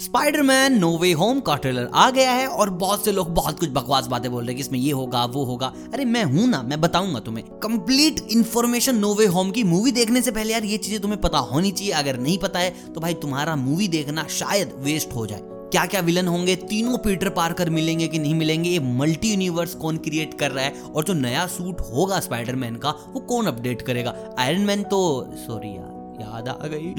Spiderman no way home का trailer आ गया है और बहुत से लोग बहुत कुछ बकवास बातें बोल रहे हैं कि इसमें ये होगा, वो होगा। अरे मैं हूँ ना, मैं बताऊँगा तुम्हें। Complete information no way home की मूवी देखने से पहले यार ये चीज़ें तुम्हें पता होनी चाहिए। अगर नहीं पता है तो भाई तुम्हारा मूवी देखना शायद वेस्ट हो जाए। क्या क्या विलन होंगे? तीनों पीटर पार्कर मिलेंगे कि नहीं मिलेंगे? ये मल्टी यूनिवर्स कौन क्रिएट कर रहा है? और जो नया सूट होगा स्पाइडरमैन का, वो कौन अपडेट करेगा? आयरन मैन तो सॉरी यार, याद आ गई।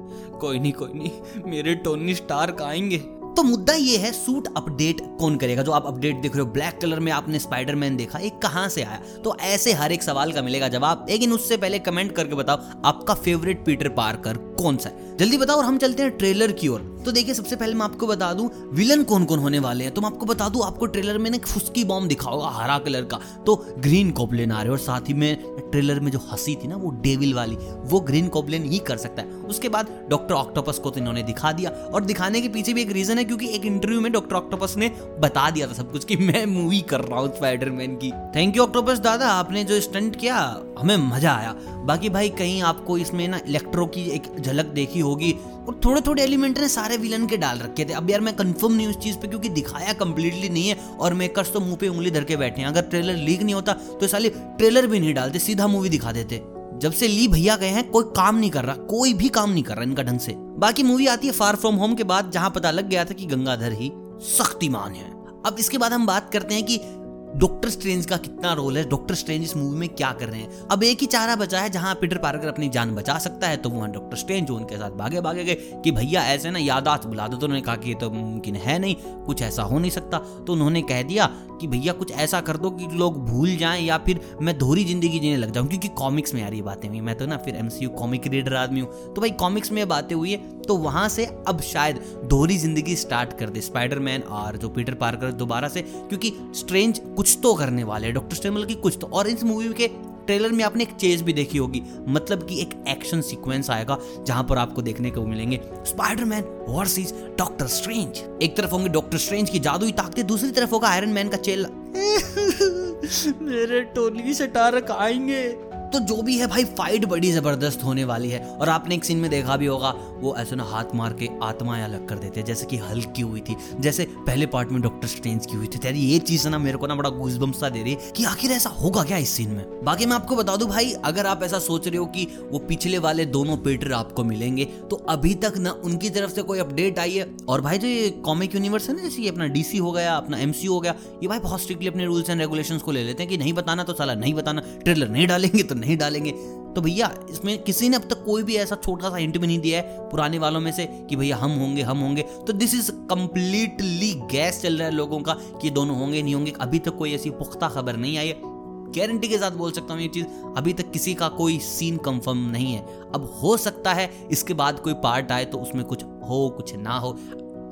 कोई नहीं कोई नहीं। मेरे टोनी स्टार आएँगे। तो मुद्दा ये है, सूट अपडेट कौन करेगा? जो आप अपडेट देख रहे हो, ब्लैक कलर में आपने स्पाइडरमैन देखा, ये कहाँ से आया? तो ऐसे हर एक सवाल का मिलेगा जवाब। लेकिन उससे पहले कमेंट करके बताओ, आपका फेवरेट पीटर पार्कर कौन सा है? जल्दी बताओ और हम चलते हैं ट्रेलर की ओर। तो देखिए, सबसे पहले मैं आपको बता दूँ विलन कौन कौन होने वाले हैं? तो मैं आपको बता दूँ, आपको ट्रेलर में एक फुस्की बॉम्ब दिखाओगा हरा कलर का। तो ग्रीन कॉपलेन आ रहे और साथ ही में ट्रेलर में जो हँसी थी ना, वो डेविल वाली, वो ग्रीन कॉपलेन ही कर सकता है। उसके बाद डॉक्टर ऑक्टोपस को तो इन्होंने दिखा दिया। और दिखाने के पीछे भी एक रीजन है, क्योंकि एक इंटरव्यू में डॉक्टर ऑक्टोपस ने बता दिया था सब कुछ कि मैं मूवी कर रहा हूँ स्पाइडरमैन की। थैंक यू ऑक्टोपस दादा, आपने जो स्टंट किया हमें मज़ा आया। बाकी भाई, कहीं आपको इसमें ना इलेक्ट्रो की एक झलक देखी होगी और थोड़े थोड़े एलिमेंट ने सारे विलन के डाल रखे थे। अब यार मैं कंफर्म नहीं उस चीज़ पे क्योंकि दिखाया कंप्लीटली नहीं है और मेकर्स तो मुँह पे उंगली धर के बैठे हैं। अगर ट्रेलर लीक नहीं होता तो साले ट्रेलर भी नहीं डालते, सीधा मूवी दिखा देते। जब से ली भैया गए हैं, कोई काम नहीं कर रहा, कोई भी काम नहीं कर रहा इनका ढंग से। बाकी मूवी आती है फार फ्रॉम होम के बाद, जहाँ पता लग गया था कि गंगाधर ही शक्तिमान है। अब इसके बाद हम बात करते हैं कि डॉक्टर स्ट्रेंज का कितना रोल है, डॉक्टर स्ट्रेंज इस मूवी में क्या कर रहे हैं? अब एक ही चारा बचा है जहाँ पीटर पार्कर अपनी जान बचा सकता है तो वहाँ डॉक्टर स्ट्रेंज उनके साथ भागे भागे गए कि भैया ऐसे ना यादाश्त बुला दो तो उन्होंने कहा कि ये तो मुमकिन है नहीं, कुछ ऐसा हो नहीं सकता। तो उन्होंने कह दिया कि भैया कुछ ऐसा कर दो कि लोग भूल जाएँ या फिर मैं दोहरी ज़िंदगी जीने लग जाऊँ, क्योंकि कॉमिक्स में यार ये बातें हुई। मैं तो ना फिर एमसीयू कॉमिक रीडर आदमी हूँ। तो भाई कॉमिक्स में बातें हुई है तो वहाँ से अब शायद दोहरी ज़िंदगी स्टार्ट कर दे स्पाइडरमैन और जो पीटर पार्कर दोबारा से, क्योंकि स्ट्रेंज कुछ तो करने वाले डॉक्टर स्टेमल की कुछ तो। और इस मूवी के ट्रेलर में आपने एक चेज भी देखी होगी मतलब कि एक एक्शन सीक्वेंस आएगा जहाँ पर आपको देखने को मिलेंगे स्पाइडरमैन वर्सेस डॉक्टर स्ट्रेंज एक तरफ़ होंगे डॉक्टर स्ट्रेंज की जादुई ताकतें, दूसरी तरफ़ होगा आयरन मैन का चेला। मेरे टोली से टारक आएँगे। तो जो भी है भाई फाइट बड़ी ज़बरदस्त होने वाली है। और आपने एक सीन में देखा भी होगा, वो ऐसे ना हाथ मार के आत्माएँ अलग कर देते हैं, जैसे कि हल्क हुई थी, जैसे पहले पार्ट में डॉक्टर स्ट्रेंज की हुई थी। तेरी ये चीज़ ना मेरे को ना बड़ा गुजबम सा दे रही है कि आखिर ऐसा होगा क्या इस सीन में? बाकी मैं आपको बता दूँ भाई, अगर आप ऐसा सोच रहे हो कि वो पिछले वाले दोनों पेटर आपको मिलेंगे तो अभी तक ना उनकी तरफ़ से कोई अपडेट आई है। और भाई, जो ये कॉमिक यूनिवर्स है ना, जैसे अपना डीसी हो गया, अपना एमसी हो गया, ये भाई बहुत स्ट्रिक्टली अपने रूल्स एंड रेगुलेशन को ले लेते हैं कि नहीं बताना तो साला नहीं बताना ट्रेलर नहीं डालेंगे तो नहीं डालेंगे। तो भैया, इसमें किसी ने अब तक कोई भी ऐसा छोटा सा हिंट भी नहीं दिया है पुराने वालों में से कि भैया, हम होंगे हम होंगे। तो दिस इज़ कंप्लीटली गैस चल रहा है लोगों का कि दोनों होंगे, नहीं होंगे। अभी तक कोई ऐसी पुख्ता खबर नहीं आई है। गारंटी के साथ बोल सकता हूँ ये चीज़, अभी तक किसी का कोई सीन कंफर्म नहीं है। अब हो सकता है इसके बाद कोई पार्ट आए तो उसमें कुछ हो, कुछ ना हो।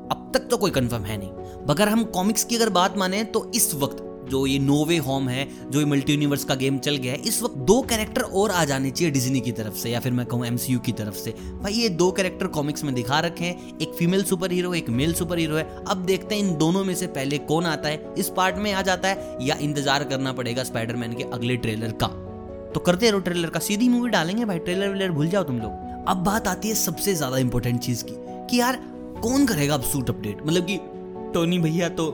अब तक तो कोई कंफर्म है नहीं। अगर हम कॉमिक्स की अगर बात माने तो इस वक्त जो ये नोवे होम है, जो ये मल्टी यूनिवर्स का गेम चल गया है, इस वक्त दो कैरेक्टर और आ जाने चाहिए डिज्नी की तरफ़ से या फिर मैं कहूँ एमसीयू की तरफ़ से। भाई, ये दो कैरेक्टर कॉमिक्स में दिखा रखे हैं, एक फीमेल सुपर हीरो एक मेल सुपर हीरो है। अब देखते हैं इन दोनों में से पहले कौन आता है, इस पार्ट में आ जाता है या इंतज़ार करना पड़ेगा स्पाइडरमैन के अगले ट्रेलर का। तो करते रहो ट्रेलर का, सीधी मूवी डालेंगे भाई ट्रेलर वेलर भूल जाओ तुम लोग। अब बात आती है सबसे ज़्यादा इंपॉर्टेंट चीज़ की, कि यार कौन करेगा अब सूट अपडेट मतलब कि टोनी भैया तो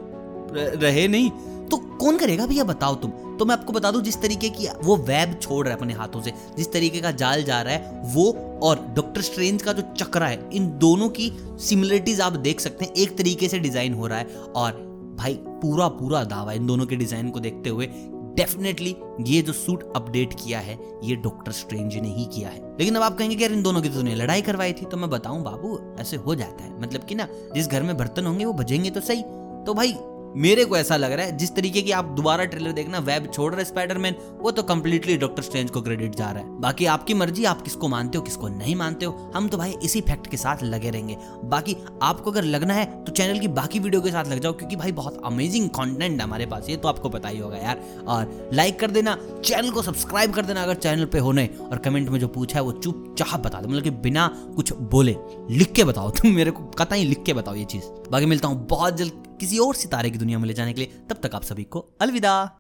रहे नहीं। तो कौन करेगा भैया? बताओ तुम। तो मैं आपको बता दूँ, जिस तरीके की वो वेब छोड़ रहा है अपने हाथों से, जिस तरीके का जाल जा रहा है, वो और डॉक्टर स्ट्रेंज का जो चक्रा है, इन दोनों की सिमिलरिटीज आप देख सकते हैं। एक तरीके से डिज़ाइन हो रहा है और भाई पूरा पूरा दावा इन दोनों के डिज़ाइन को देखते हुए। डेफिनेटली ये जो सूट अपडेट किया है, ये डॉक्टर स्ट्रेंज ने ही किया है। लेकिन अब आप कहेंगे कि यार इन दोनों की तो लड़ाई करवाई थी तो मैं बताऊँ बाबू, ऐसे हो जाता है। मतलब कि ना, जिस घर में बर्तन होंगे, वो बजेंगे तो सही। तो भाई मेरे को ऐसा लग रहा है, जिस तरीके की आप दोबारा ट्रेलर देखना वेब छोड़ रहे स्पाइडरमैन वो तो कंप्लीटली डॉक्टर स्ट्रेंज को क्रेडिट जा रहा है। बाकी आपकी मर्ज़ी, आप किसको मानते हो, किसको नहीं मानते हो, हम तो भाई इसी फैक्ट के साथ लगे रहेंगे। बाकी आपको अगर लगना है तो चैनल की बाकी वीडियो के साथ लग जाओ, क्योंकि भाई बहुत अमेजिंग कॉन्टेंट है हमारे पास, ये तो आपको पता ही होगा यार। और लाइक कर देना चैनल को सब्सक्राइब कर देना अगर चैनल पे होने और कमेंट में जो पूछा है, वो चुपचाप बता दो मतलब कि बिना कुछ बोले, लिख के बताओ। तुम मेरे को कता ही लिख के बताओ ये चीज़। बाकी मिलता हूँ बहुत जल्द। किसी और सितारे की दुनिया में ले जाने के लिए, तब तक आप सभी को अलविदा।